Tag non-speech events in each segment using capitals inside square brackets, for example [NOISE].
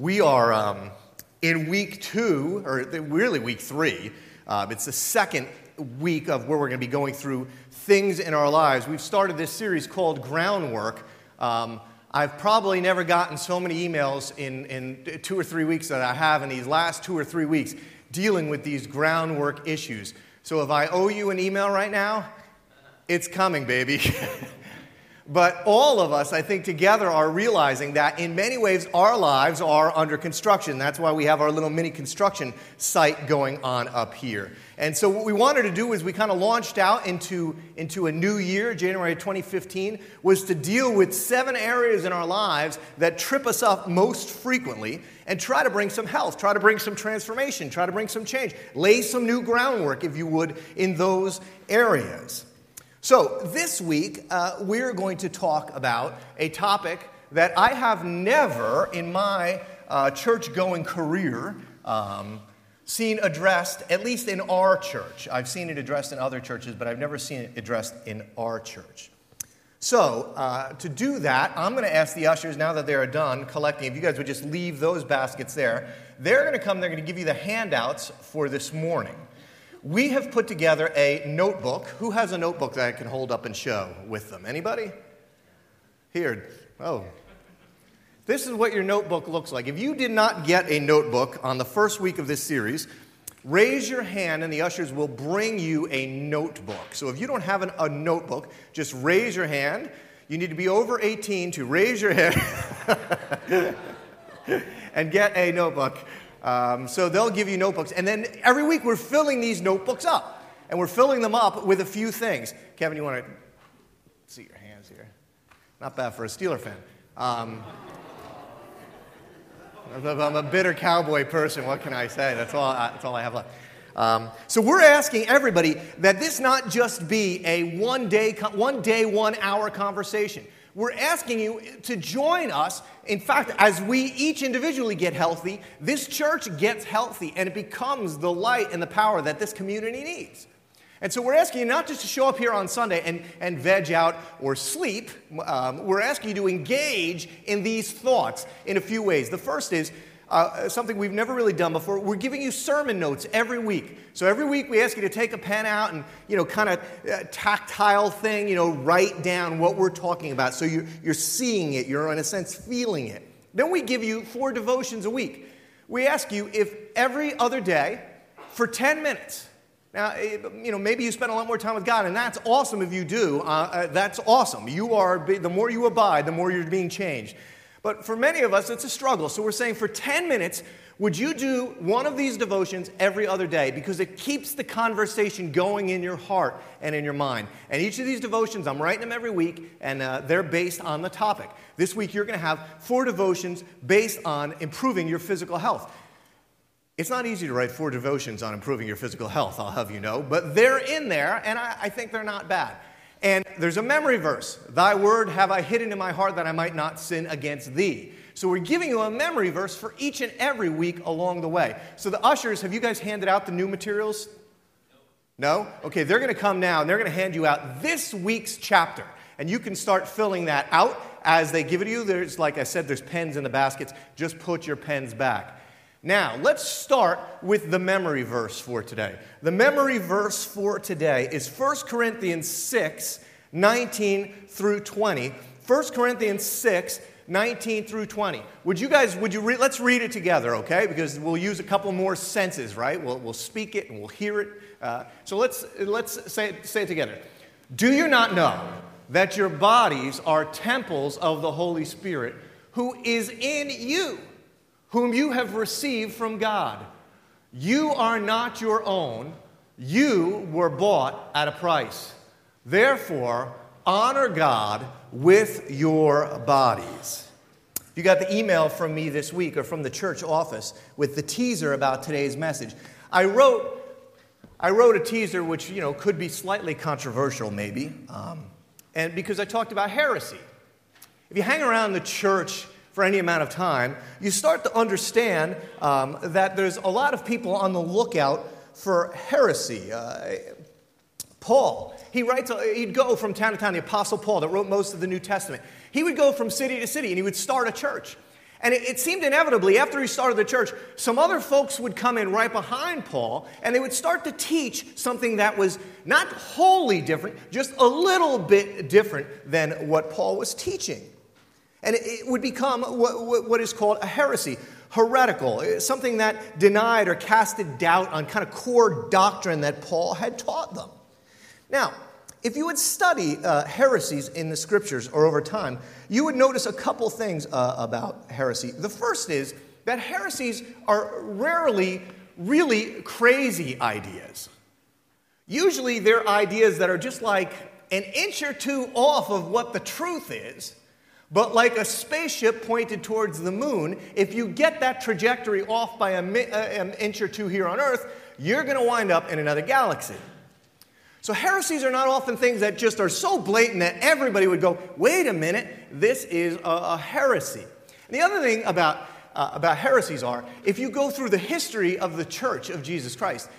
We are um, in week two, or really week three. Uh, it's the second week of where we're going to be going through things in our lives. We've started this series called Groundwork. Um, I've probably never gotten so many emails in, in two or three weeks that I have in these last two or three weeks dealing with these groundwork issues. So if I owe you an email right now, it's coming, baby. [LAUGHS] But all of us, I think, together are realizing that in many ways our lives are under construction. That's why we have our little mini construction site going on up here. And so, what we wanted to do is we kind of launched out into, into a new year, January 2015, was to deal with seven areas in our lives that trip us up most frequently and try to bring some health, try to bring some transformation, try to bring some change, lay some new groundwork, if you would, in those areas. So, this week, uh, we're going to talk about a topic that I have never in my uh, church going career um, seen addressed, at least in our church. I've seen it addressed in other churches, but I've never seen it addressed in our church. So, uh, to do that, I'm going to ask the ushers, now that they're done collecting, if you guys would just leave those baskets there, they're going to come, they're going to give you the handouts for this morning we have put together a notebook. Who has a notebook that I can hold up and show with them? Anybody? Here. Oh. This is what your notebook looks like. If you did not get a notebook on the first week of this series, raise your hand and the ushers will bring you a notebook. So if you don't have an, a notebook, just raise your hand. You need to be over 18 to raise your hand [LAUGHS] and get a notebook. Um, so they'll give you notebooks. And then every week we're filling these notebooks up. And we're filling them up with a few things. Kevin, you want to see your hands here? Not bad for a Steeler fan. Um, I'm a bitter cowboy person. What can I say? That's all, that's all I have left. Um, so we're asking everybody that this not just be a one day, one day, one hour conversation. We're asking you to join us. In fact, as we each individually get healthy, this church gets healthy and it becomes the light and the power that this community needs. And so we're asking you not just to show up here on Sunday and, and veg out or sleep, um, we're asking you to engage in these thoughts in a few ways. The first is uh, something we've never really done before. We're giving you sermon notes every week. So every week we ask you to take a pen out and, you know, kind of uh, tactile thing, you know, write down what we're talking about. So you're, you're seeing it, you're in a sense feeling it. Then we give you four devotions a week. We ask you if every other day for 10 minutes, now, eh, you know, maybe you spend a lot more time with God, and that's awesome if you do. Uh, uh, that's awesome. You are, the more you abide, the more you're being changed. But for many of us, it's a struggle. So we're saying for 10 minutes, would you do one of these devotions every other day? Because it keeps the conversation going in your heart and in your mind. And each of these devotions, I'm writing them every week, and uh, they're based on the topic. This week, you're going to have four devotions based on improving your physical health. It's not easy to write four devotions on improving your physical health, I'll have you know, but they're in there, and I, I think they're not bad. And there's a memory verse Thy word have I hidden in my heart that I might not sin against thee. So we're giving you a memory verse for each and every week along the way. So the ushers, have you guys handed out the new materials? No? Okay, they're going to come now and they're going to hand you out this week's chapter. And you can start filling that out as they give it to you. There's, like I said, there's pens in the baskets. Just put your pens back. Now, let's start with the memory verse for today. The memory verse for today is 1 Corinthians 6 19 through 20. 1 Corinthians 6 19 through 20. Would you guys, would you, re- let's read it together, okay? Because we'll use a couple more senses, right? We'll, we'll speak it and we'll hear it. Uh, so let's, let's say, say it together. Do you not know that your bodies are temples of the Holy Spirit who is in you? Whom you have received from God. You are not your own, you were bought at a price. Therefore, honor God with your bodies. If you got the email from me this week or from the church office with the teaser about today's message. I wrote, I wrote a teaser which you know could be slightly controversial, maybe, um, and because I talked about heresy. If you hang around the church for any amount of time, you start to understand um, that there's a lot of people on the lookout for heresy. Uh, Paul, he writes, uh, he'd go from town to town, the Apostle Paul that wrote most of the New Testament. He would go from city to city and he would start a church. And it, it, seemed inevitably, after he started the church, some other folks would come in right behind Paul and they would start to teach something that was not wholly different, just a little bit different than what Paul was teaching. And it, would become what, what is called a heresy, heretical, something that denied or casted doubt on kind of core doctrine that Paul had taught them. Now, if you would study uh, heresies in the scriptures or over time, you would notice a couple things uh, about heresy. The first is that heresies are rarely really crazy ideas. Usually, they're ideas that are just like an inch or two off of what the truth is, but like a spaceship pointed towards the moon, if you get that trajectory off by a, uh, an inch or two here on Earth, you're going to wind up in another galaxy. So heresies are not often things that just are so blatant that everybody would go, wait a minute, this is a, a heresy. And the other thing about, uh, about heresies are, if you go through the history of the church of Jesus Christ,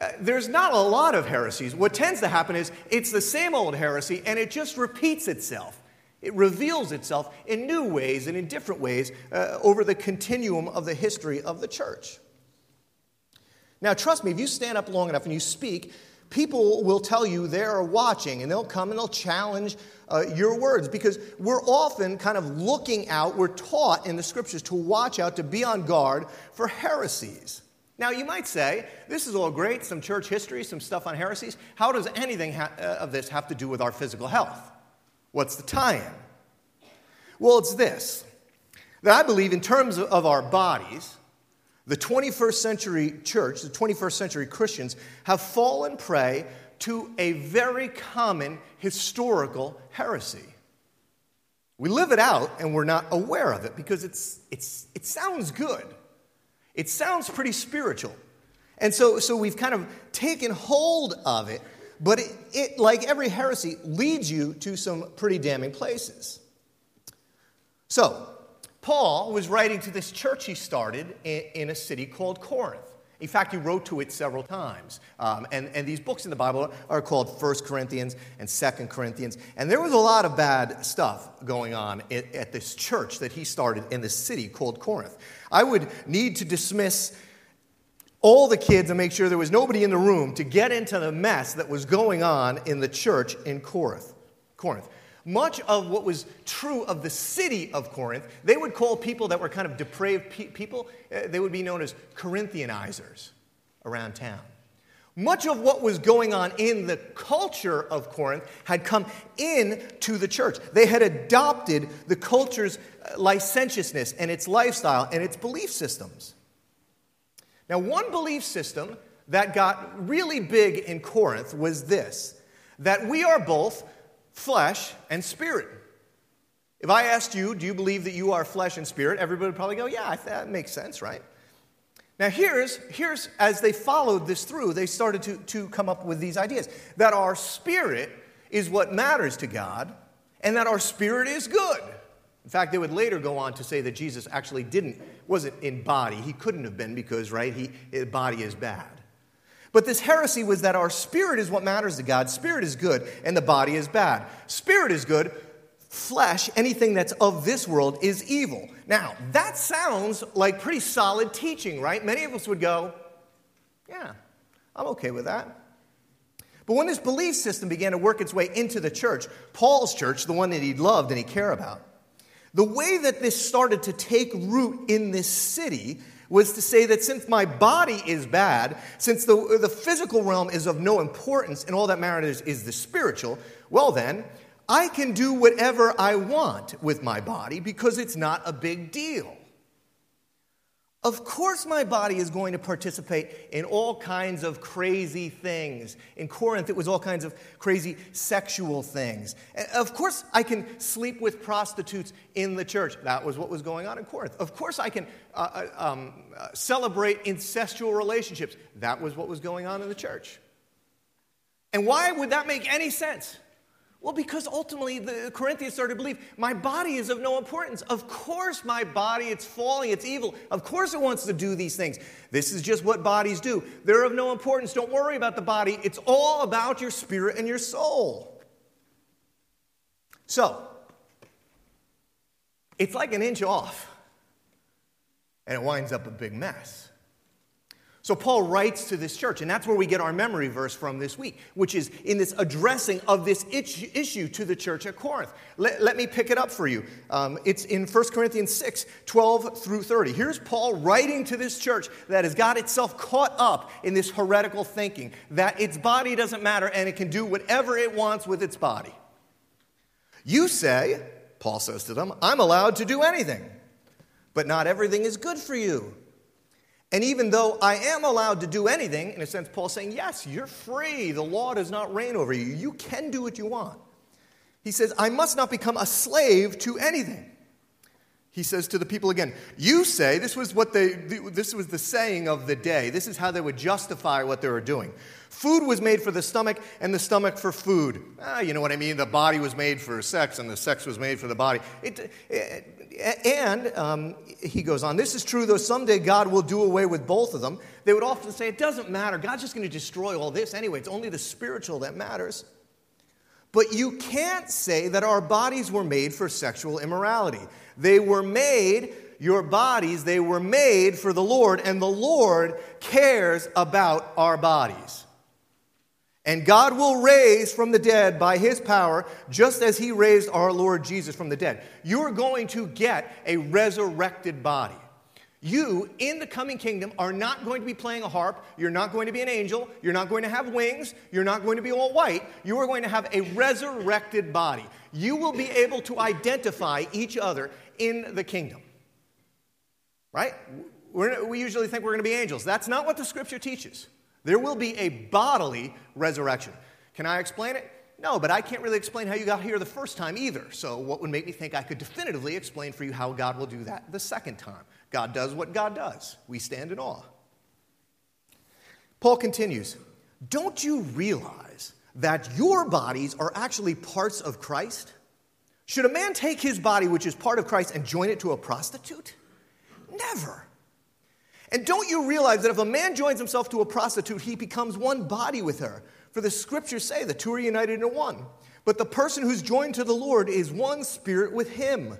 uh, there's not a lot of heresies. What tends to happen is it's the same old heresy and it just repeats itself. It reveals itself in new ways and in different ways uh, over the continuum of the history of the church. Now, trust me, if you stand up long enough and you speak, people will tell you they're watching and they'll come and they'll challenge uh, your words because we're often kind of looking out. We're taught in the scriptures to watch out, to be on guard for heresies. Now, you might say, this is all great, some church history, some stuff on heresies. How does anything ha- uh, of this have to do with our physical health? What's the tie in? Well, it's this that I believe, in terms of our bodies, the 21st century church, the 21st century Christians, have fallen prey to a very common historical heresy. We live it out and we're not aware of it because it's, it's, it sounds good. It sounds pretty spiritual. And so, so we've kind of taken hold of it, but it, it, like every heresy, leads you to some pretty damning places. So, Paul was writing to this church he started in, in a city called Corinth. In fact, he wrote to it several times. Um, and, and these books in the Bible are called First Corinthians and Second Corinthians. And there was a lot of bad stuff going on at, at this church that he started in this city called Corinth. I would need to dismiss all the kids and make sure there was nobody in the room to get into the mess that was going on in the church in Corinth. Corinth much of what was true of the city of Corinth, they would call people that were kind of depraved pe- people, uh, they would be known as Corinthianizers around town. Much of what was going on in the culture of Corinth had come into the church. They had adopted the culture's uh, licentiousness and its lifestyle and its belief systems. Now, one belief system that got really big in Corinth was this that we are both flesh and spirit. If I asked you, do you believe that you are flesh and spirit? Everybody would probably go, yeah, that makes sense, right? Now, here's, here's as they followed this through, they started to, to come up with these ideas that our spirit is what matters to God and that our spirit is good. In fact, they would later go on to say that Jesus actually didn't, wasn't in body. He couldn't have been because, right, he, his body is bad. But this heresy was that our spirit is what matters to God. Spirit is good, and the body is bad. Spirit is good, flesh, anything that's of this world, is evil. Now, that sounds like pretty solid teaching, right? Many of us would go, yeah, I'm okay with that. But when this belief system began to work its way into the church, Paul's church, the one that he loved and he cared about, the way that this started to take root in this city was to say that since my body is bad, since the, the physical realm is of no importance and all that matters is the spiritual, well then, I can do whatever I want with my body because it's not a big deal. Of course, my body is going to participate in all kinds of crazy things. In Corinth, it was all kinds of crazy sexual things. Of course, I can sleep with prostitutes in the church. That was what was going on in Corinth. Of course, I can uh, uh um, uh, celebrate incestual relationships. That was what was going on in the church. And why would that make any sense? Well, because ultimately the Corinthians started to believe my body is of no importance. Of course, my body, it's falling, it's evil. Of course, it wants to do these things. This is just what bodies do. They're of no importance. Don't worry about the body. It's all about your spirit and your soul. So, it's like an inch off. and it winds up a big mess. So Paul writes to this church, and that's where we get our memory verse from this week, which is in this addressing of this issue to the church at Corinth. Let, let me pick it up for you. Um, it's in 1 Corinthians 6 12 through 30. Here's Paul writing to this church that has got itself caught up in this heretical thinking that its body doesn't matter and it can do whatever it wants with its body. You say, Paul says to them, I'm allowed to do anything, but not everything is good for you. And even though I am allowed to do anything, in a sense, Paul's saying, yes, you're free. The law does not reign over you. You can do what you want. He says, I must not become a slave to anything. He says to the people again, You say, this was, what they, this was the saying of the day. This is how they would justify what they were doing. Food was made for the stomach, and the stomach for food. Ah, you know what I mean? The body was made for sex, and the sex was made for the body. It, it, and um, he goes on, this is true, though someday God will do away with both of them. They would often say, it doesn't matter. God's just going to destroy all this anyway. It's only the spiritual that matters. But you can't say that our bodies were made for sexual immorality. They were made, your bodies, they were made for the Lord, and the Lord cares about our bodies. And God will raise from the dead by his power, just as he raised our Lord Jesus from the dead. You're going to get a resurrected body. You, in the coming kingdom, are not going to be playing a harp. You're not going to be an angel. You're not going to have wings. You're not going to be all white. You are going to have a resurrected body. You will be able to identify each other in the kingdom. Right? We're, we usually think we're going to be angels. That's not what the scripture teaches. There will be a bodily resurrection. Can I explain it? No, but I can't really explain how you got here the first time either. So, what would make me think I could definitively explain for you how God will do that the second time? God does what God does. We stand in awe. Paul continues Don't you realize that your bodies are actually parts of Christ? Should a man take his body, which is part of Christ, and join it to a prostitute? Never. And don't you realize that if a man joins himself to a prostitute, he becomes one body with her? For the scriptures say the two are united in one. But the person who's joined to the Lord is one spirit with him.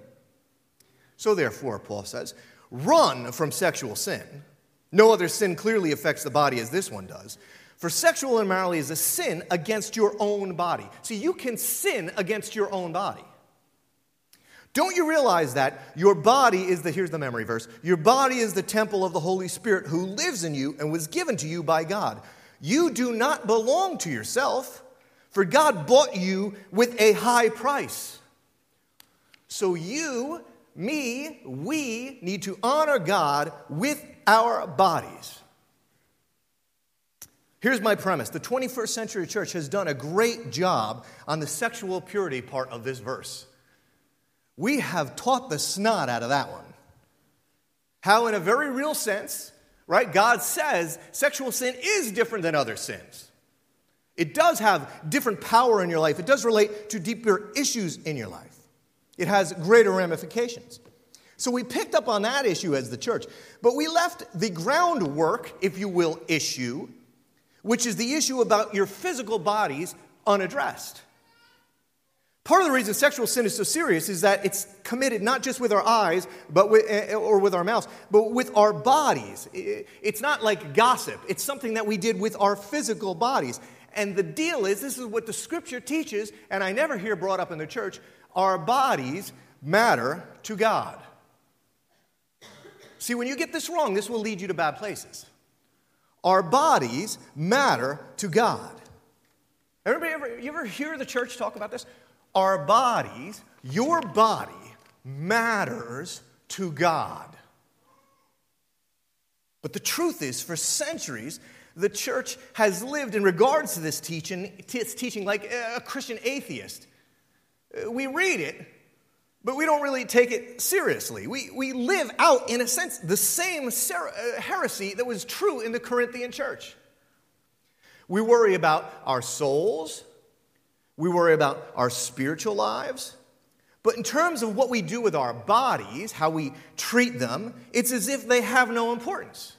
So therefore, Paul says, run from sexual sin. No other sin clearly affects the body as this one does. For sexual immorality is a sin against your own body. See, you can sin against your own body. Don't you realize that your body is the, here's the memory verse, your body is the temple of the Holy Spirit who lives in you and was given to you by God. You do not belong to yourself, for God bought you with a high price. So you, me, we need to honor God with our bodies. Here's my premise the 21st century church has done a great job on the sexual purity part of this verse. We have taught the snot out of that one. How, in a very real sense, right, God says sexual sin is different than other sins. It does have different power in your life, it does relate to deeper issues in your life, it has greater ramifications. So we picked up on that issue as the church, but we left the groundwork, if you will, issue, which is the issue about your physical bodies, unaddressed. Part of the reason sexual sin is so serious is that it's committed not just with our eyes but with, eh, or with our mouths, but with our bodies. It's not like gossip, it's something that we did with our physical bodies. And the deal is this is what the scripture teaches, and I never hear brought up in the church our bodies matter to God. See, when you get this wrong, this will lead you to bad places. Our bodies matter to God. Everybody ever, you ever hear the church talk about this? Our bodies, your body, matters to God. But the truth is, for centuries, the church has lived in regards to this teaching, its teaching like a Christian atheist. Uh, we read it, but we don't really take it seriously. We, we live out, in a sense, the same uh, heresy that was true in the Corinthian church. We worry about our souls, we worry about our spiritual lives. But in terms of what we do with our bodies, how we treat them, it's as if they have no importance.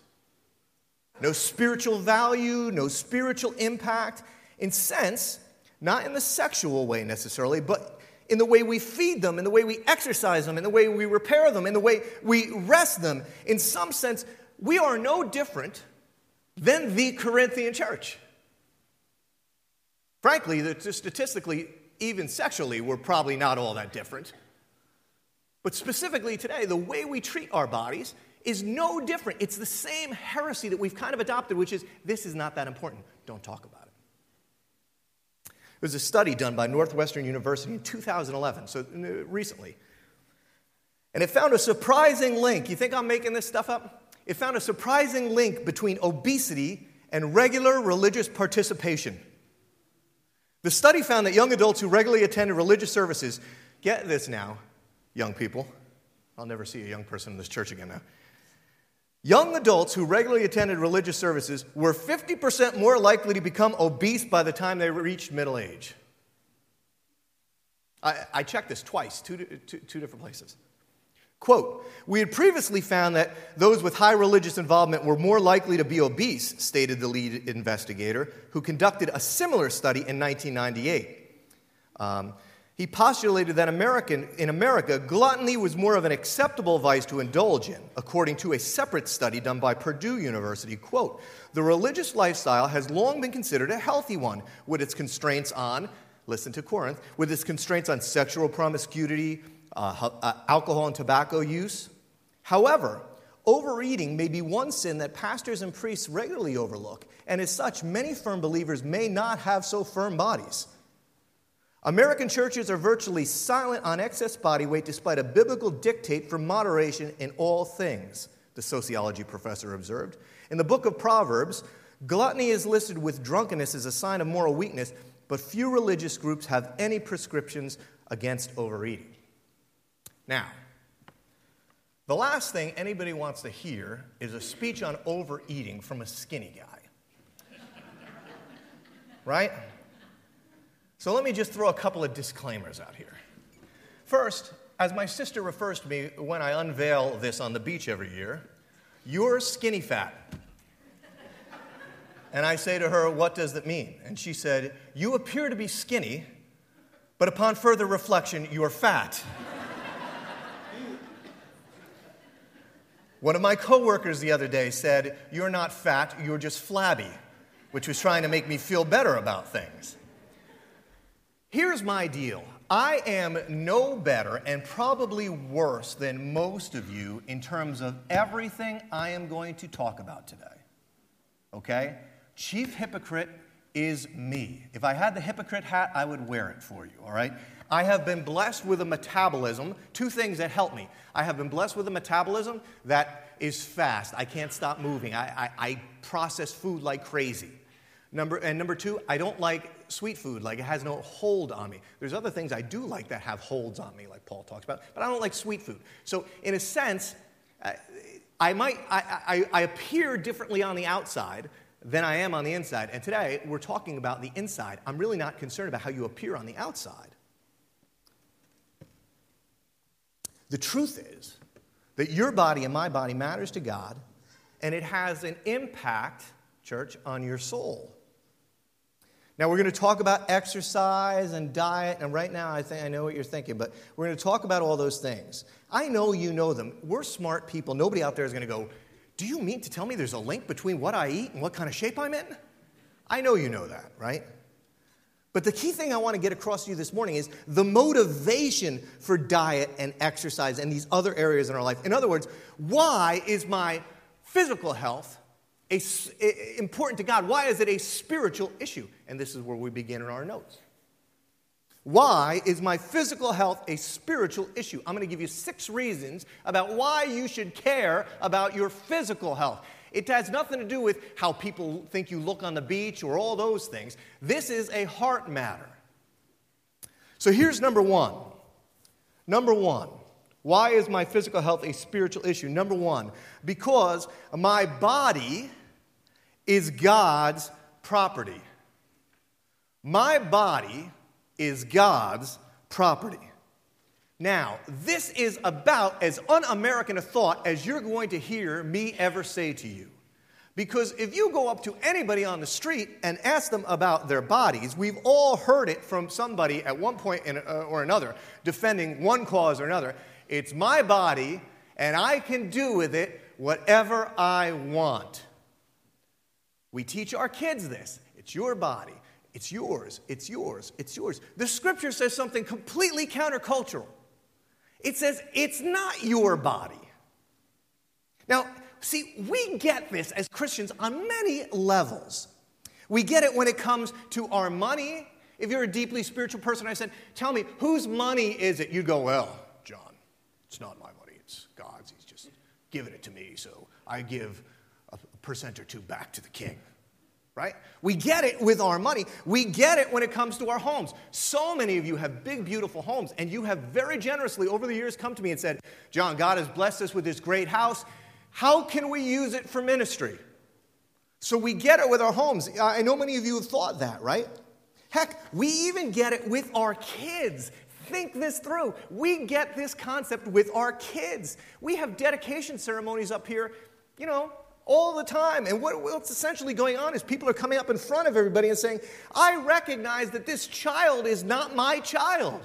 No spiritual value, no spiritual impact. In sense, not in the sexual way necessarily, but in the way we feed them, in the way we exercise them, in the way we repair them, in the way we rest them. In some sense, we are no different than the Corinthian church. Frankly, statistically, even sexually, we're probably not all that different. But specifically today, the way we treat our bodies is no different. It's the same heresy that we've kind of adopted, which is this is not that important. Don't talk about it. There was a study done by Northwestern University in 2011, so recently. And it found a surprising link. You think I'm making this stuff up? It found a surprising link between obesity and regular religious participation. The study found that young adults who regularly attended religious services, get this now, young people, I'll never see a young person in this church again now. Young adults who regularly attended religious services were 50% more likely to become obese by the time they reached middle age. I, I checked this twice, two, two, two different places. Quote, we had previously found that those with high religious involvement were more likely to be obese, stated the lead investigator, who conducted a similar study in 1998. Um, he postulated that American, in America, gluttony was more of an acceptable vice to indulge in, according to a separate study done by Purdue University. Quote, the religious lifestyle has long been considered a healthy one, with its constraints on, listen to Corinth, with its constraints on sexual promiscuity, uh, uh, alcohol and tobacco use. However, overeating may be one sin that pastors and priests regularly overlook, and as such, many firm believers may not have so firm bodies. American churches are virtually silent on excess body weight despite a biblical dictate for moderation in all things, the sociology professor observed. In the book of Proverbs, gluttony is listed with drunkenness as a sign of moral weakness, but few religious groups have any prescriptions against overeating. Now, the last thing anybody wants to hear is a speech on overeating from a skinny guy. right? So let me just throw a couple of disclaimers out here. First, as my sister refers to me when I unveil this on the beach every year, you're skinny fat. And I say to her, What does that mean? And she said, You appear to be skinny, but upon further reflection, you're fat. One of my coworkers the other day said, You're not fat, you're just flabby, which was trying to make me feel better about things. Here's my deal I am no better and probably worse than most of you in terms of everything I am going to talk about today. Okay? Chief hypocrite is me. If I had the hypocrite hat, I would wear it for you, all right? I have been blessed with a metabolism, two things that help me. I have been blessed with a metabolism that is fast. I can't stop moving. I, I, I process food like crazy. Number, and number two, I don't like sweet food, like it has no hold on me. There's other things I do like that have holds on me, like Paul talks about, but I don't like sweet food. So, in a sense, I might, I, I, I appear differently on the outside than I am on the inside. And today, we're talking about the inside. I'm really not concerned about how you appear on the outside. The truth is that your body and my body matters to God, and it has an impact, church, on your soul. Now, we're going to talk about exercise and diet, and right now I think I know what you're thinking, but we're going to talk about all those things. I know you know them. We're smart people. Nobody out there is going to go, Do you mean to tell me there's a link between what I eat and what kind of shape I'm in? I know you know that, right? But the key thing I want to get across to you this morning is the motivation for diet and exercise and these other areas in our life. In other words, why is my physical health a, a, important to God? Why is it a spiritual issue? And this is where we begin in our notes. Why is my physical health a spiritual issue? I'm going to give you six reasons about why you should care about your physical health. It has nothing to do with how people think you look on the beach or all those things. This is a heart matter. So here's number one. Number one, why is my physical health a spiritual issue? Number one, because my body is God's property. My body is God's property. Now, this is about as un American a thought as you're going to hear me ever say to you. Because if you go up to anybody on the street and ask them about their bodies, we've all heard it from somebody at one point uh, or another defending one cause or another. It's my body, and I can do with it whatever I want. We teach our kids this it's your body, it's yours, it's yours, it's yours. The scripture says something completely countercultural. It says it's not your body. Now, see, we get this as Christians on many levels. We get it when it comes to our money. If you're a deeply spiritual person, I said, Tell me, whose money is it? You'd go, Well, John, it's not my money, it's God's. He's just given it to me, so I give a percent or two back to the king right? We get it with our money. We get it when it comes to our homes. So many of you have big, beautiful homes, and you have very generously over the years come to me and said, John, God has blessed us with this great house. How can we use it for ministry? So we get it with our homes. I know many of you have thought that, right? Heck, we even get it with our kids. Think this through. We get this concept with our kids. We have dedication ceremonies up here, you know, all the time. And what, what's essentially going on is people are coming up in front of everybody and saying, I recognize that this child is not my child.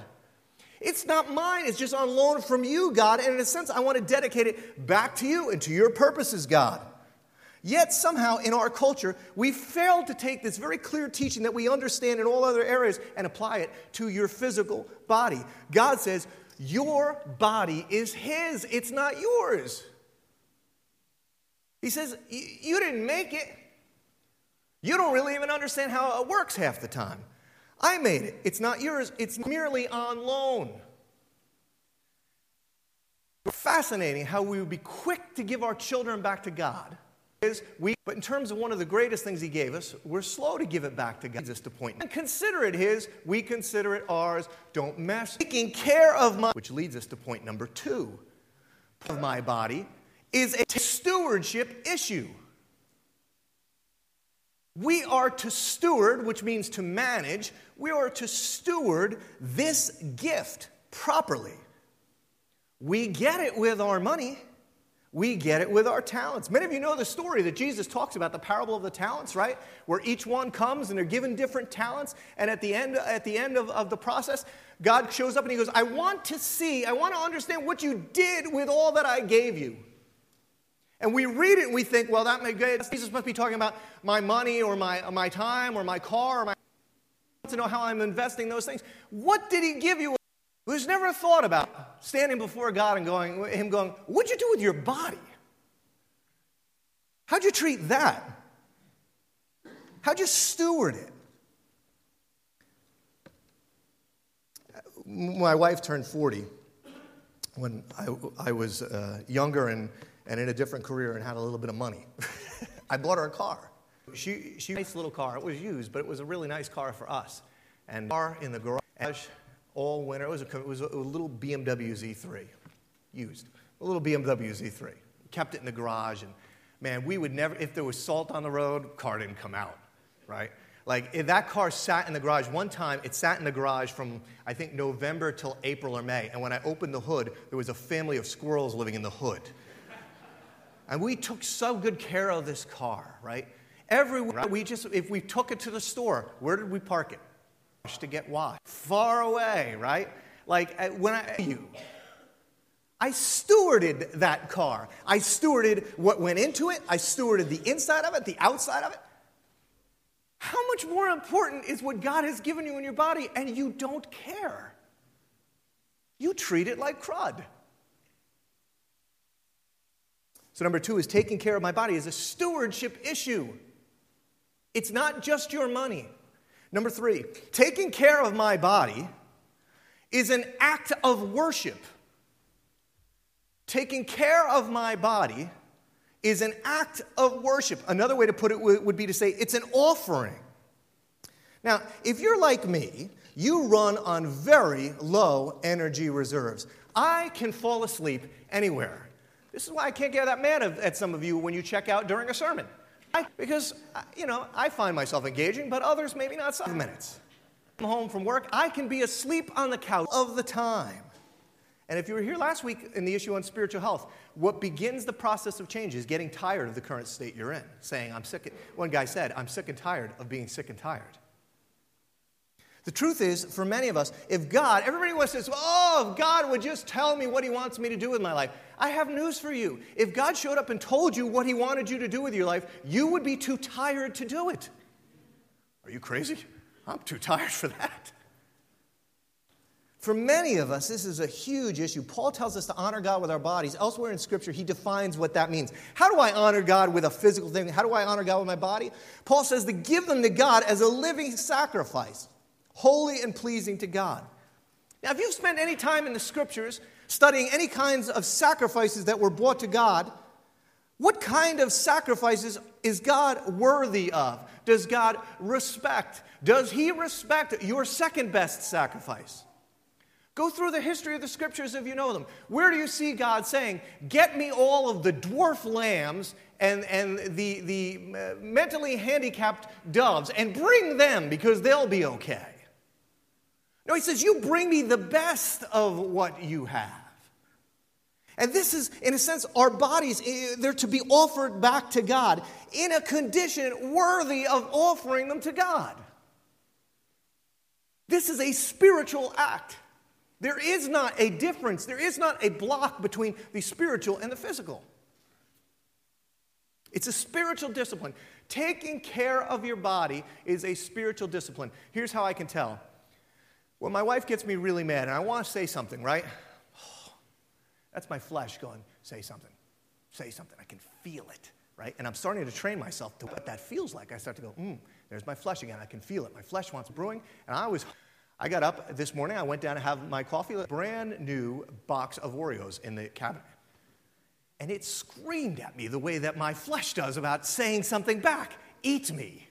It's not mine, it's just on loan from you, God. And in a sense, I want to dedicate it back to you and to your purposes, God. Yet somehow in our culture, we fail to take this very clear teaching that we understand in all other areas and apply it to your physical body. God says, Your body is His, it's not yours. He says, You didn't make it. You don't really even understand how it works half the time. I made it. It's not yours, it's merely on loan. Fascinating how we would be quick to give our children back to God. Is we, but in terms of one of the greatest things He gave us, we're slow to give it back to God. To point and consider it His, we consider it ours. Don't mess. Taking care of my, which leads us to point number two of my body is a stewardship issue. We are to steward, which means to manage, we are to steward this gift properly. We get it with our money. We get it with our talents. Many of you know the story that Jesus talks about, the parable of the talents, right? Where each one comes and they're given different talents, and at the end, at the end of, of the process, God shows up and he goes, I want to see, I want to understand what you did with all that I gave you. And we read it and we think, well, that may good. Jesus must be talking about my money or my, my time or my car or my to know how I'm investing those things. What did he give you? Who's never thought about standing before God and going, him going, what'd you do with your body? How'd you treat that? How'd you steward it? My wife turned 40 when I, I was uh, younger and and in a different career and had a little bit of money. [LAUGHS] I bought her a car. She, she nice little car. It was used, but it was a really nice car for us. And car in the garage all winter. It was a, it was a little BMW Z3, used. A little BMW Z3. Kept it in the garage, and man, we would never. If there was salt on the road, car didn't come out, right? Like if that car sat in the garage one time, it sat in the garage from I think November till April or May. And when I opened the hood, there was a family of squirrels living in the hood. And we took so good care of this car, right? Everywhere we just, if we took it to the store, where did we park it? To get why? Far away, right? Like uh, when I, you, I stewarded that car. I stewarded what went into it. I stewarded the inside of it, the outside of it. How much more important is what God has given you in your body and you don't care? You treat it like crud. So, number two is taking care of my body is a stewardship issue. It's not just your money. Number three, taking care of my body is an act of worship. Taking care of my body is an act of worship. Another way to put it would be to say it's an offering. Now, if you're like me, you run on very low energy reserves. I can fall asleep anywhere. This is why I can't get that mad at some of you when you check out during a sermon. I, because, you know, I find myself engaging, but others maybe not Five minutes. I'm home from work, I can be asleep on the couch of the time. And if you were here last week in the issue on spiritual health, what begins the process of change is getting tired of the current state you're in, saying, I'm sick. One guy said, I'm sick and tired of being sick and tired. The truth is, for many of us, if God, everybody wants to say, oh, if God would just tell me what He wants me to do with my life. I have news for you. If God showed up and told you what He wanted you to do with your life, you would be too tired to do it. Are you crazy? I'm too tired for that. For many of us, this is a huge issue. Paul tells us to honor God with our bodies. Elsewhere in Scripture, he defines what that means. How do I honor God with a physical thing? How do I honor God with my body? Paul says to give them to God as a living sacrifice holy and pleasing to God. Now, if you've spent any time in the scriptures studying any kinds of sacrifices that were brought to God, what kind of sacrifices is God worthy of? Does God respect? Does He respect your second best sacrifice? Go through the history of the scriptures if you know them. Where do you see God saying, Get me all of the dwarf lambs and, and the, the uh, mentally handicapped doves and bring them because they'll be okay? No, he says, You bring me the best of what you have. And this is, in a sense, our bodies, eh, they're to be offered back to God in a condition worthy of offering them to God. This is a spiritual act. There is not a difference, there is not a block between the spiritual and the physical. It's a spiritual discipline. Taking care of your body is a spiritual discipline. Here's how I can tell when my wife gets me really mad and I want to say something, right? [SIGHS] that's my flesh going, say something, say something. I can feel it, right? And I'm starting to train myself to what that feels like. I start to go, mm, there's my flesh again. I can feel it. My flesh wants brewing. And I was, I got up this morning. I went down to have my coffee. A brand new box of Oreos in the cabinet. And it screamed at me the way that my flesh does about saying something back. Eat me.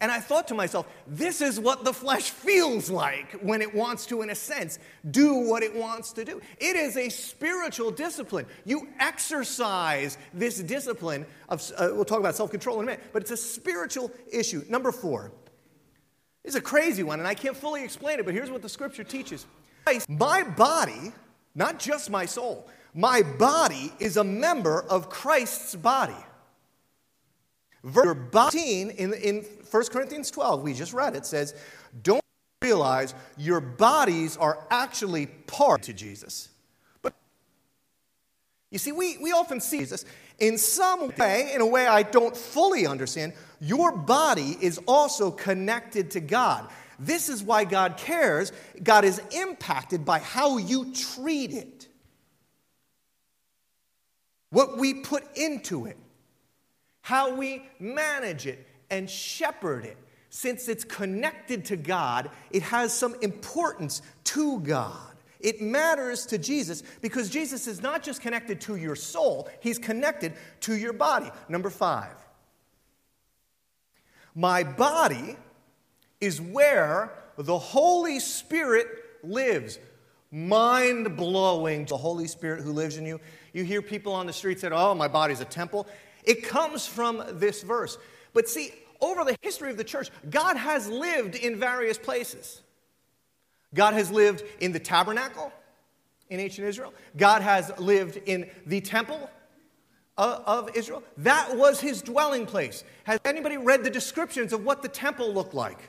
And I thought to myself, this is what the flesh feels like when it wants to, in a sense, do what it wants to do. It is a spiritual discipline. You exercise this discipline of, uh, we'll talk about self control in a minute, but it's a spiritual issue. Number four is a crazy one, and I can't fully explain it, but here's what the scripture teaches My body, not just my soul, my body is a member of Christ's body. Verse 14 in, in 1 Corinthians 12, we just read it, says, Don't realize your bodies are actually part to Jesus. But you see, we, we often see Jesus in some way, in a way I don't fully understand, your body is also connected to God. This is why God cares. God is impacted by how you treat it, what we put into it how we manage it and shepherd it. Since it's connected to God, it has some importance to God. It matters to Jesus because Jesus is not just connected to your soul, he's connected to your body. Number five, my body is where the Holy Spirit lives. Mind blowing. The Holy Spirit who lives in you. You hear people on the street say, Oh, my body's a temple. It comes from this verse. But see, over the history of the church, God has lived in various places. God has lived in the tabernacle in ancient Israel, God has lived in the temple of Israel. That was his dwelling place. Has anybody read the descriptions of what the temple looked like?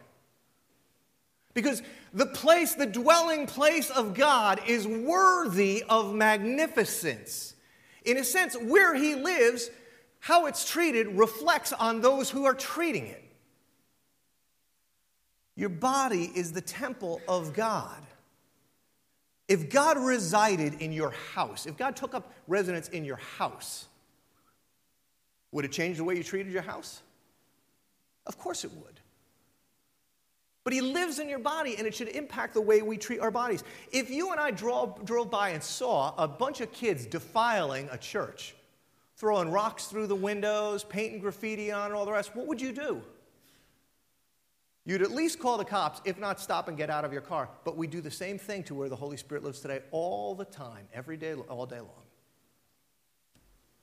Because the place, the dwelling place of God, is worthy of magnificence. In a sense, where he lives how it's treated reflects on those who are treating it. Your body is the temple of God. If God resided in your house, if God took up residence in your house, would it change the way you treated your house? Of course it would. But he lives in your body, and it should impact the way we treat our bodies. If you and I drove, by and saw a bunch of kids defiling a church, throwing rocks through the windows, painting graffiti on it, all the rest, what would you do? You'd at least call the cops, if not stop and get out of your car. But we do the same thing to where the Holy Spirit lives today all the time, every day, all day long.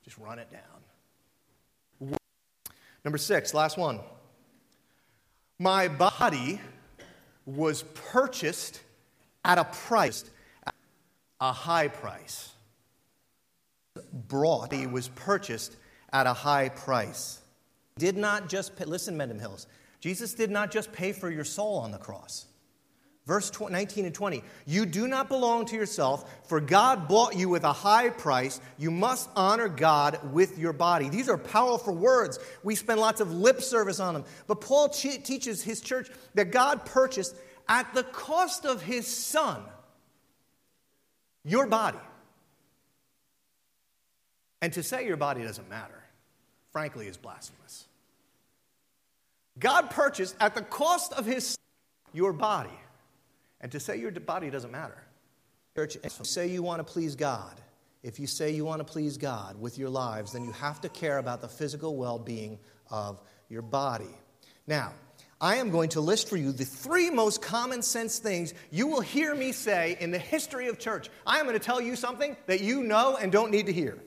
Just run it down. Number six, last one. My body was purchased at a price. a high price. Brought, he was purchased at a high price. Did not just pay, listen, Mendham Hills. Jesus did not just pay for your soul on the cross. Verse 19 and 20 You do not belong to yourself, for God bought you with a high price. You must honor God with your body. These are powerful words. We spend lots of lip service on them. But Paul teaches his church that God purchased at the cost of his son your body. And to say your body doesn't matter, frankly, is blasphemous. God purchased at the cost of his your body. And to say your body doesn't matter. Church, if you say you want to please God, if you say you want to please God with your lives, then you have to care about the physical well being of your body. Now, I am going to list for you the three most common sense things you will hear me say in the history of church. I am going to tell you something that you know and don't need to hear.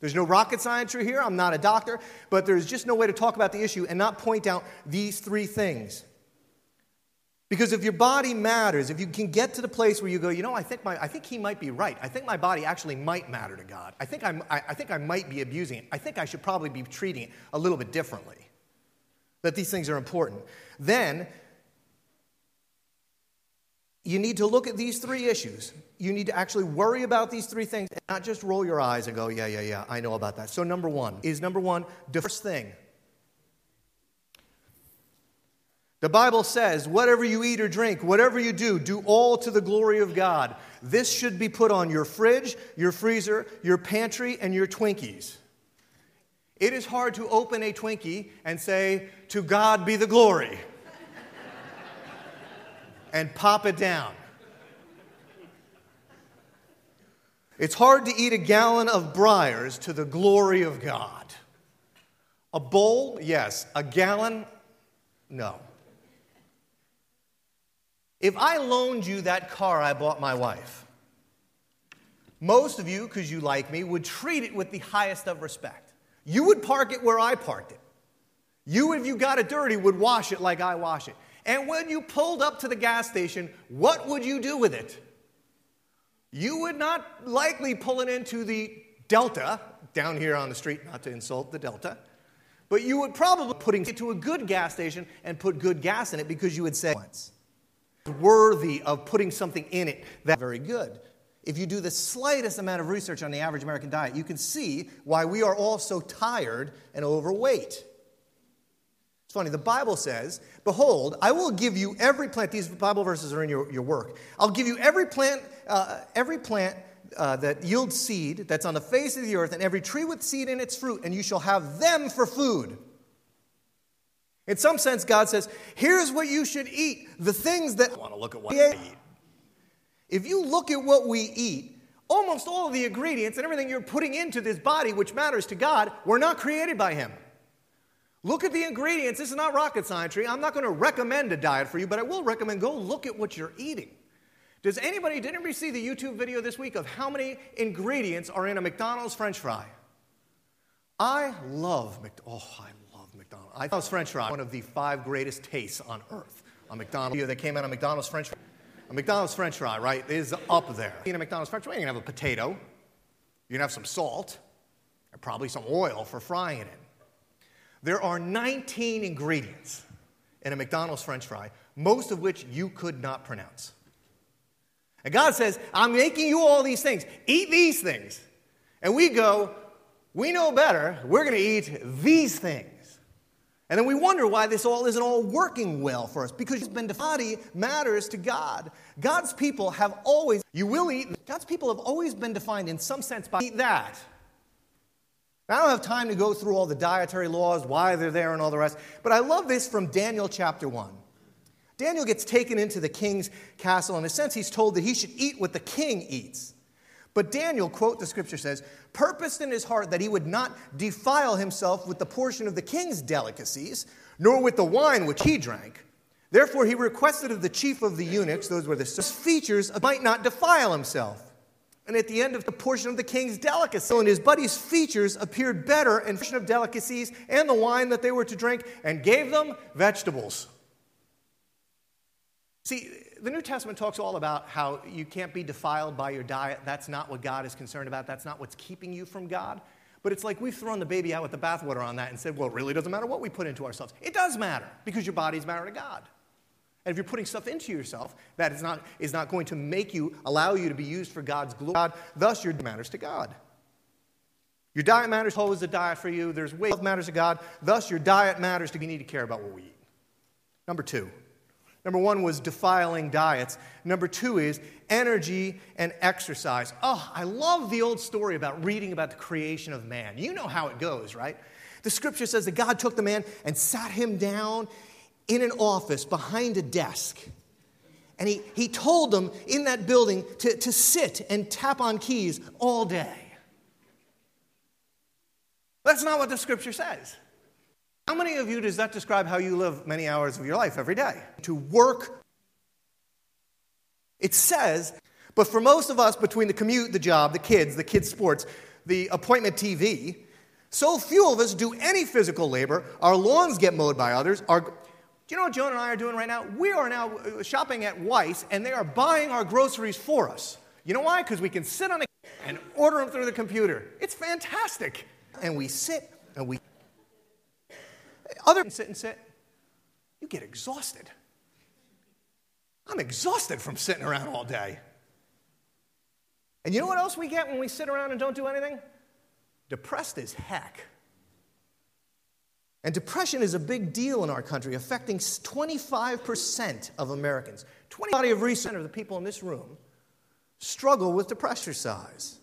There's no rocket science here. I'm not a doctor, but there's just no way to talk about the issue and not point out these three things. Because if your body matters, if you can get to the place where you go, you know, I think, my, I think he might be right. I think my body actually might matter to God. I think, I'm, I, I think I might be abusing it. I think I should probably be treating it a little bit differently. That these things are important. Then, you need to look at these three issues. You need to actually worry about these three things and not just roll your eyes and go, yeah, yeah, yeah, I know about that. So, number one is number one, the first thing The Bible says, whatever you eat or drink, whatever you do, do all to the glory of God. This should be put on your fridge, your freezer, your pantry, and your Twinkies. It is hard to open a Twinkie and say, To God be the glory, [LAUGHS] and pop it down. It's hard to eat a gallon of Breyers to the glory of God. A bowl, yes. A gallon, no. If I loaned you that car I bought my wife, most of you, because you like me, would treat it with the highest of respect. You would park it where I parked it. You, if you got it dirty, would wash it like I wash it. And when you pulled up to the gas station, what would you do with it? You would not likely pull it into the Delta, down here on the street, not to insult the Delta, but you would probably putting it to a good gas station and put good gas in it because you would say, once worthy of putting something in it that's very good. If you do the slightest amount of research on the average American diet, you can see why we are all so tired and overweight. It's funny, the Bible says, Behold, I will give you every plant, these Bible verses are in your, your work. I'll give you every plant, uh, every plant uh, that yields seed that's on the face of the earth, and every tree with seed in its fruit, and you shall have them for food. In some sense, God says, here's what you should eat the things that I want to look at what we eat. If you look at what we eat, almost all of the ingredients and everything you're putting into this body, which matters to God, were not created by Him. Look at the ingredients. This is not rocket science. I'm not going to recommend a diet for you, but I will recommend go look at what you're eating. Does anybody, did anybody see the YouTube video this week of how many ingredients are in a McDonald's french fry? I love McDonald's. Oh, I love McDonald's. I thought French fry one of the five greatest tastes on earth. A McDonald's video that came out of McDonald's French fry. A McDonald's French fry, right, is up there. In a McDonald's French fry, you're gonna have a potato, you're gonna have some salt, and probably some oil for frying it. There are 19 ingredients in a McDonald's French fry, most of which you could not pronounce. And God says, I'm making you all these things. Eat these things. And we go, we know better. We're going to eat these things. And then we wonder why this all isn't all working well for us because been body matters to God. God's people have always, you will eat, God's people have always been defined in some sense by eat that. I don't have time to go through all the dietary laws, why they're there, and all the rest, but I love this from Daniel chapter 1. Daniel gets taken into the king's castle. In a sense, he's told that he should eat what the king eats. But Daniel, quote the scripture says, purposed in his heart that he would not defile himself with the portion of the king's delicacies, nor with the wine which he drank. Therefore, he requested of the chief of the eunuchs, those were the features, might not defile himself. And at the end of the portion of the king's delicacy, and his buddy's features appeared better in portion of delicacies and the wine that they were to drink, and gave them vegetables. See, the New Testament talks all about how you can't be defiled by your diet. That's not what God is concerned about. That's not what's keeping you from God. But it's like we've thrown the baby out with the bathwater on that and said, well, it really doesn't matter what we put into ourselves. It does matter because your body's married to God. And if you're putting stuff into yourself that is not, is not going to make you, allow you to be used for God's glory, God, thus your diet matters to God. Your diet matters. Is the diet for you? There's weight matters to God. Thus, your diet matters to you need to care about what we eat. Number two. Number one was defiling diets. Number two is energy and exercise. Oh, I love the old story about reading about the creation of man. You know how it goes, right? The scripture says that God took the man and sat him down in an office behind a desk. And he, he told them in that building to, to sit and tap on keys all day. That's not what the scripture says. How many of you does that describe how you live many hours of your life every day? To work. It says, but for most of us, between the commute, the job, the kids, the kids' sports, the appointment TV, so few of us do any physical labor. Our lawns get mowed by others. Our, do you know what Joan and I are doing right now? We are now uh, shopping at Weis, and they are buying our groceries for us. You know why? Because we can sit on a and order them through the computer. It's fantastic and we sit and we. Other sit and sit, you get exhausted. I'm exhausted from sitting around all day. And you know what else we get when we sit around and don't do anything? Depressed as heck. And depression is a big deal in our country, affecting 25% of Americans. 20 body of research of the people in this room struggle with depression size.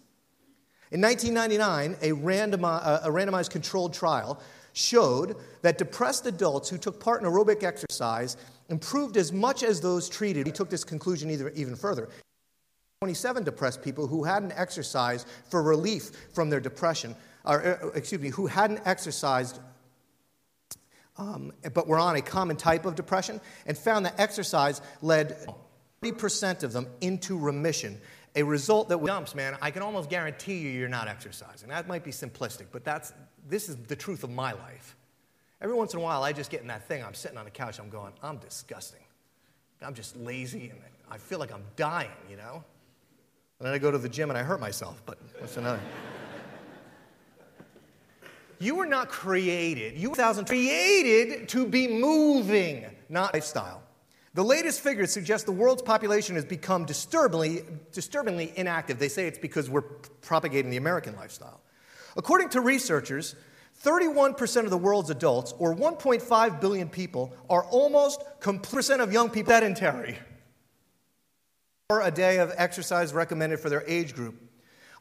In 1999, a, randomi- a randomized controlled trial showed that depressed adults who took part in aerobic exercise improved as much as those treated. He took this conclusion even further. 27 depressed people who hadn't exercised for relief from their depression, or uh, excuse me, who hadn't exercised um, but were on a common type of depression, and found that exercise led 30% of them into remission a result that dumps, man, I can almost guarantee you you're not exercising. That might be simplistic, but that's, this is the truth of my life. Every once in a while, I just get in that thing. I'm sitting on the couch, I'm going, I'm disgusting. I'm just lazy, and I feel like I'm dying, you know? And then I go to the gym and I hurt myself, but what's another? You were not created, you were created to be moving, not lifestyle. The latest figures suggest the world's population has become disturbingly, disturbingly inactive. They say it's because we're propagating the American lifestyle. According to researchers, 31% of the world's adults, or 1.5 billion people, are almost percent of young people sedentary. Or a day of exercise recommended for their age group.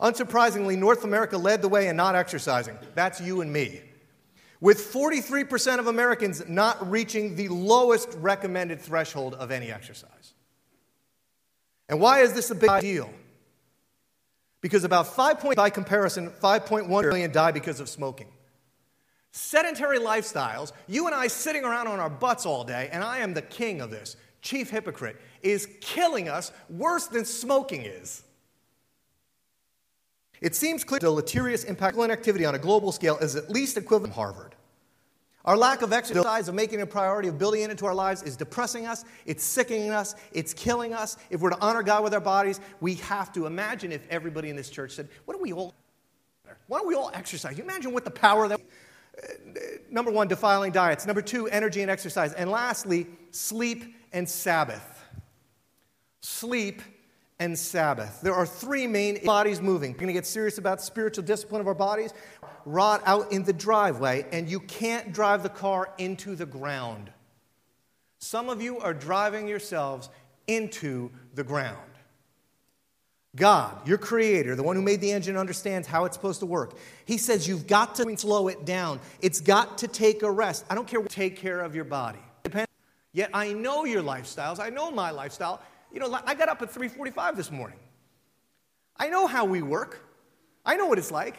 Unsurprisingly, North America led the way in not exercising. That's you and me with 43% of Americans not reaching the lowest recommended threshold of any exercise. And why is this a big deal? Because about 5. Point, by comparison, 5.1 million die because of smoking. Sedentary lifestyles, you and I sitting around on our butts all day, and I am the king of this, chief hypocrite, is killing us worse than smoking is. It seems clear the deleterious impact on activity on a global scale is at least equivalent to Harvard. Our lack of exercise, of making a priority, of building it into our lives is depressing us, it's sickening us, it's killing us. If we're to honor God with our bodies, we have to imagine if everybody in this church said, What do we all why don't we all exercise? You imagine what the power that uh, number one, defiling diets. Number two, energy and exercise. And lastly, sleep and Sabbath. Sleep and Sabbath. There are three main bodies moving. We're going to get serious about spiritual discipline of our bodies. Rot out in the driveway, and you can't drive the car into the ground. Some of you are driving yourselves into the ground. God, your creator, the one who made the engine, understands how it's supposed to work. He says you've got to slow it down. It's got to take a rest. I don't care what, take care of your body. Yet I know your lifestyles. I know my lifestyle. You know, I got up at 3:45 this morning. I know how we work. I know what it's like.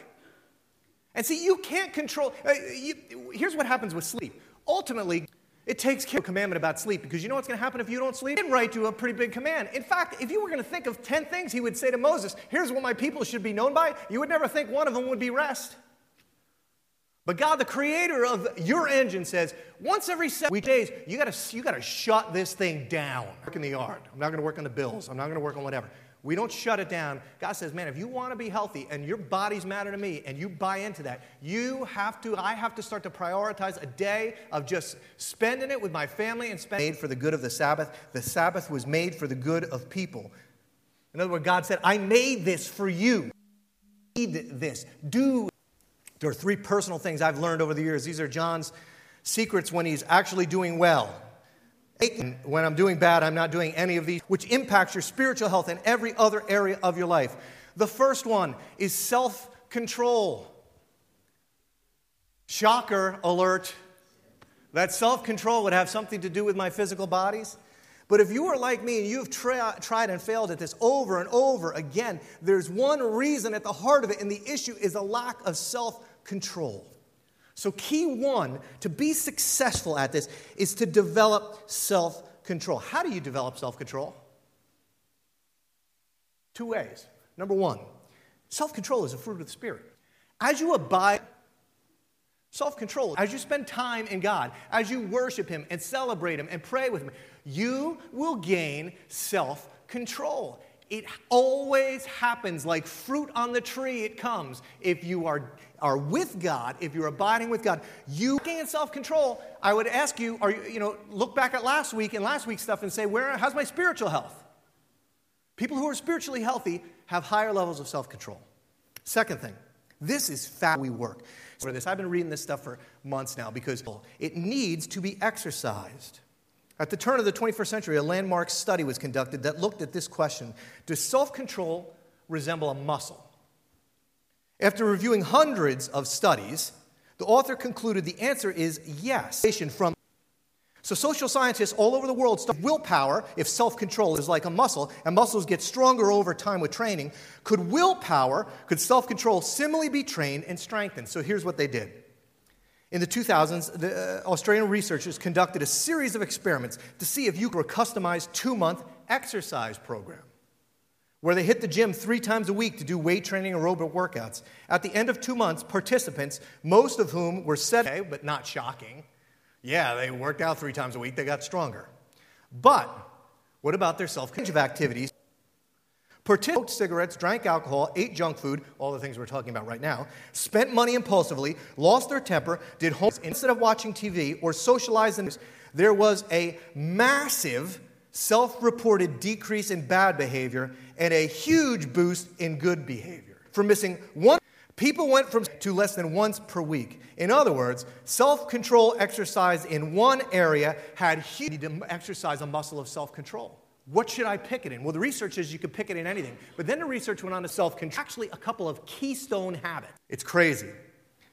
And see, you can't control. Uh, you, here's what happens with sleep. Ultimately, it takes care of commandment about sleep because you know what's going to happen if you don't sleep? He'd write you a pretty big command. In fact, if you were going to think of 10 things he would say to Moses, here's what my people should be known by, you would never think one of them would be rest. But God, the creator of your engine, says once every seven days, you gotta, you gotta shut this thing down. Work in the yard. I'm not gonna work on the bills. I'm not gonna work on whatever. We don't shut it down. God says, man, if you wanna be healthy and your body's matter to me and you buy into that, you have to, I have to start to prioritize a day of just spending it with my family and spending made for the good of the Sabbath. The Sabbath was made for the good of people. In other words, God said, I made this for you. Need this. Do there are three personal things I've learned over the years. These are John's secrets when he's actually doing well. When I'm doing bad, I'm not doing any of these, which impacts your spiritual health and every other area of your life. The first one is self control. Shocker alert. That self control would have something to do with my physical bodies. But if you are like me and you've tri- tried and failed at this over and over again, there's one reason at the heart of it, and the issue is a lack of self control. So, key one to be successful at this is to develop self control. How do you develop self control? Two ways. Number one, self control is a fruit of the Spirit. As you abide, self control, as you spend time in God, as you worship Him and celebrate Him and pray with Him, you will gain self control. It always happens like fruit on the tree, it comes. If you are, are with God, if you're abiding with God, you gain self control. I would ask you, are you, you know, look back at last week and last week's stuff and say, where, how's my spiritual health? People who are spiritually healthy have higher levels of self control. Second thing, this is fat we work. For this, I've been reading this stuff for months now because it needs to be exercised. At the turn of the 21st century, a landmark study was conducted that looked at this question Does self control resemble a muscle? After reviewing hundreds of studies, the author concluded the answer is yes. From so, social scientists all over the world study willpower, if self control is like a muscle, and muscles get stronger over time with training, could willpower, could self control similarly be trained and strengthened? So, here's what they did. In the 2000s, the uh, Australian researchers conducted a series of experiments to see if you could customize two month exercise program where they hit the gym three times a week to do weight training aerobic workouts. At the end of two months, participants, most of whom were set, but not shocking, yeah, they worked out three times a week, they got stronger. But what about their self of activities? smoked cigarettes, drank alcohol, ate junk food, all the things we're talking about right now, spent money impulsively, lost their temper, did home instead of watching TV or socializing. There was a massive self reported decrease in bad behavior and a huge boost in good behavior. For missing one, people went from to less than once per week. In other words, self control exercise in one area had huge to exercise a muscle of self control. What should I pick it in? Well, the research is you could pick it in anything. But then the research went on to self control. Actually, a couple of keystone habits. It's crazy.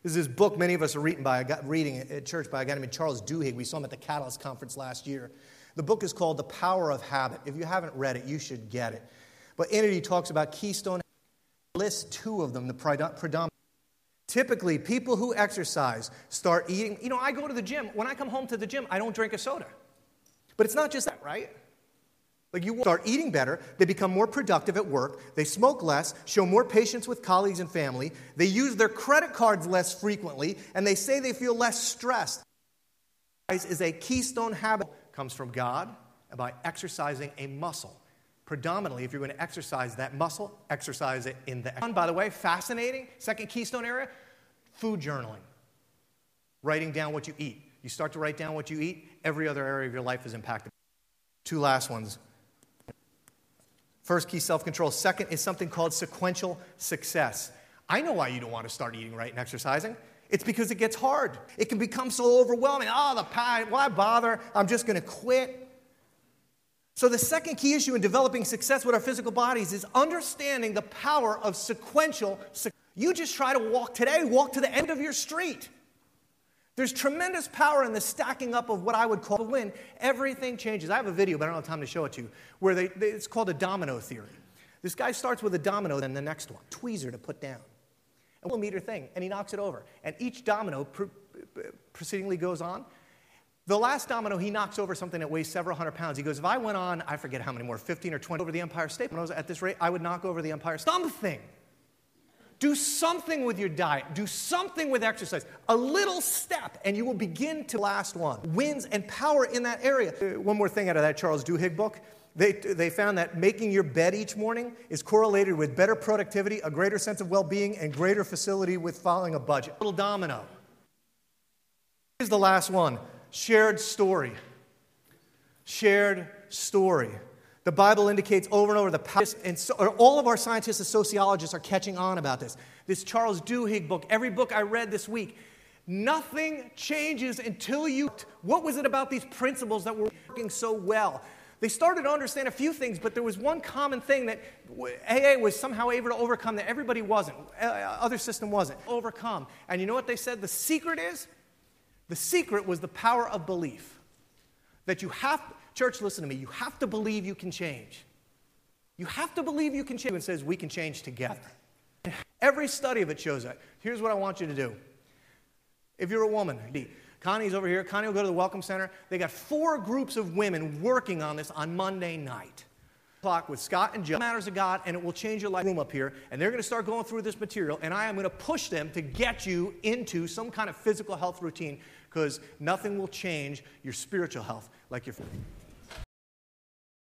This is this book many of us are reading, by, reading at church by a guy named Charles Duhigg. We saw him at the Catalyst Conference last year. The book is called The Power of Habit. If you haven't read it, you should get it. But in it, he talks about keystone Lists two of them, the predominant. Typically, people who exercise start eating. You know, I go to the gym. When I come home to the gym, I don't drink a soda. But it's not just that, right? Like you start eating better, they become more productive at work, they smoke less, show more patience with colleagues and family, they use their credit cards less frequently, and they say they feel less stressed. Is a keystone habit comes from God by exercising a muscle. Predominantly, if you're going to exercise that muscle, exercise it in the. By the way, fascinating. Second keystone area, food journaling. Writing down what you eat. You start to write down what you eat, every other area of your life is impacted. Two last ones First, key self control. Second is something called sequential success. I know why you don't want to start eating right and exercising. It's because it gets hard. It can become so overwhelming. Oh, the pie, why bother? I'm just going to quit. So, the second key issue in developing success with our physical bodies is understanding the power of sequential. You just try to walk today, walk to the end of your street. There's tremendous power in the stacking up of what I would call a win. Everything changes. I have a video, but I don't have time to show it to you, where they, they, it's called a domino theory. This guy starts with a domino, then the next one, tweezer to put down. And we'll meter thing, and he knocks it over. And each domino pr- proceedingly goes on. The last domino, he knocks over something that weighs several hundred pounds. He goes, If I went on, I forget how many more, 15 or 20 over the Empire State, when I was at this rate, I would knock over the Empire Something Do something with your diet. Do something with exercise. A little step, and you will begin to last one. Wins and power in that area. Uh, one more thing out of that Charles Duhigg book. They, they found that making your bed each morning is correlated with better productivity, a greater sense of well being, and greater facility with following a budget. Little domino. Here's the last one shared story. Shared story. The Bible indicates over and over the power, and so, all of our scientists and sociologists are catching on about this. This Charles Duhigg book, every book I read this week, nothing changes until you. What was it about these principles that were working so well? They started to understand a few things, but there was one common thing that AA was somehow able to overcome that everybody wasn't, uh, other system wasn't. Overcome. And you know what they said the secret is? The secret was the power of belief. That you have, church, listen to me, you have to believe you can change. You have to believe you can change. And says we can change together. Every study of it shows that. Here's what I want you to do. If you're a woman, Connie's over here. Connie will go to the Welcome Center. They got four groups of women working on this on Monday night. Talk with Scott and Joe. Matters of God, and it will change your life. Room up here, and they're going to start going through this material, and I am going to push them to get you into some kind of physical health routine because nothing will change your spiritual health like your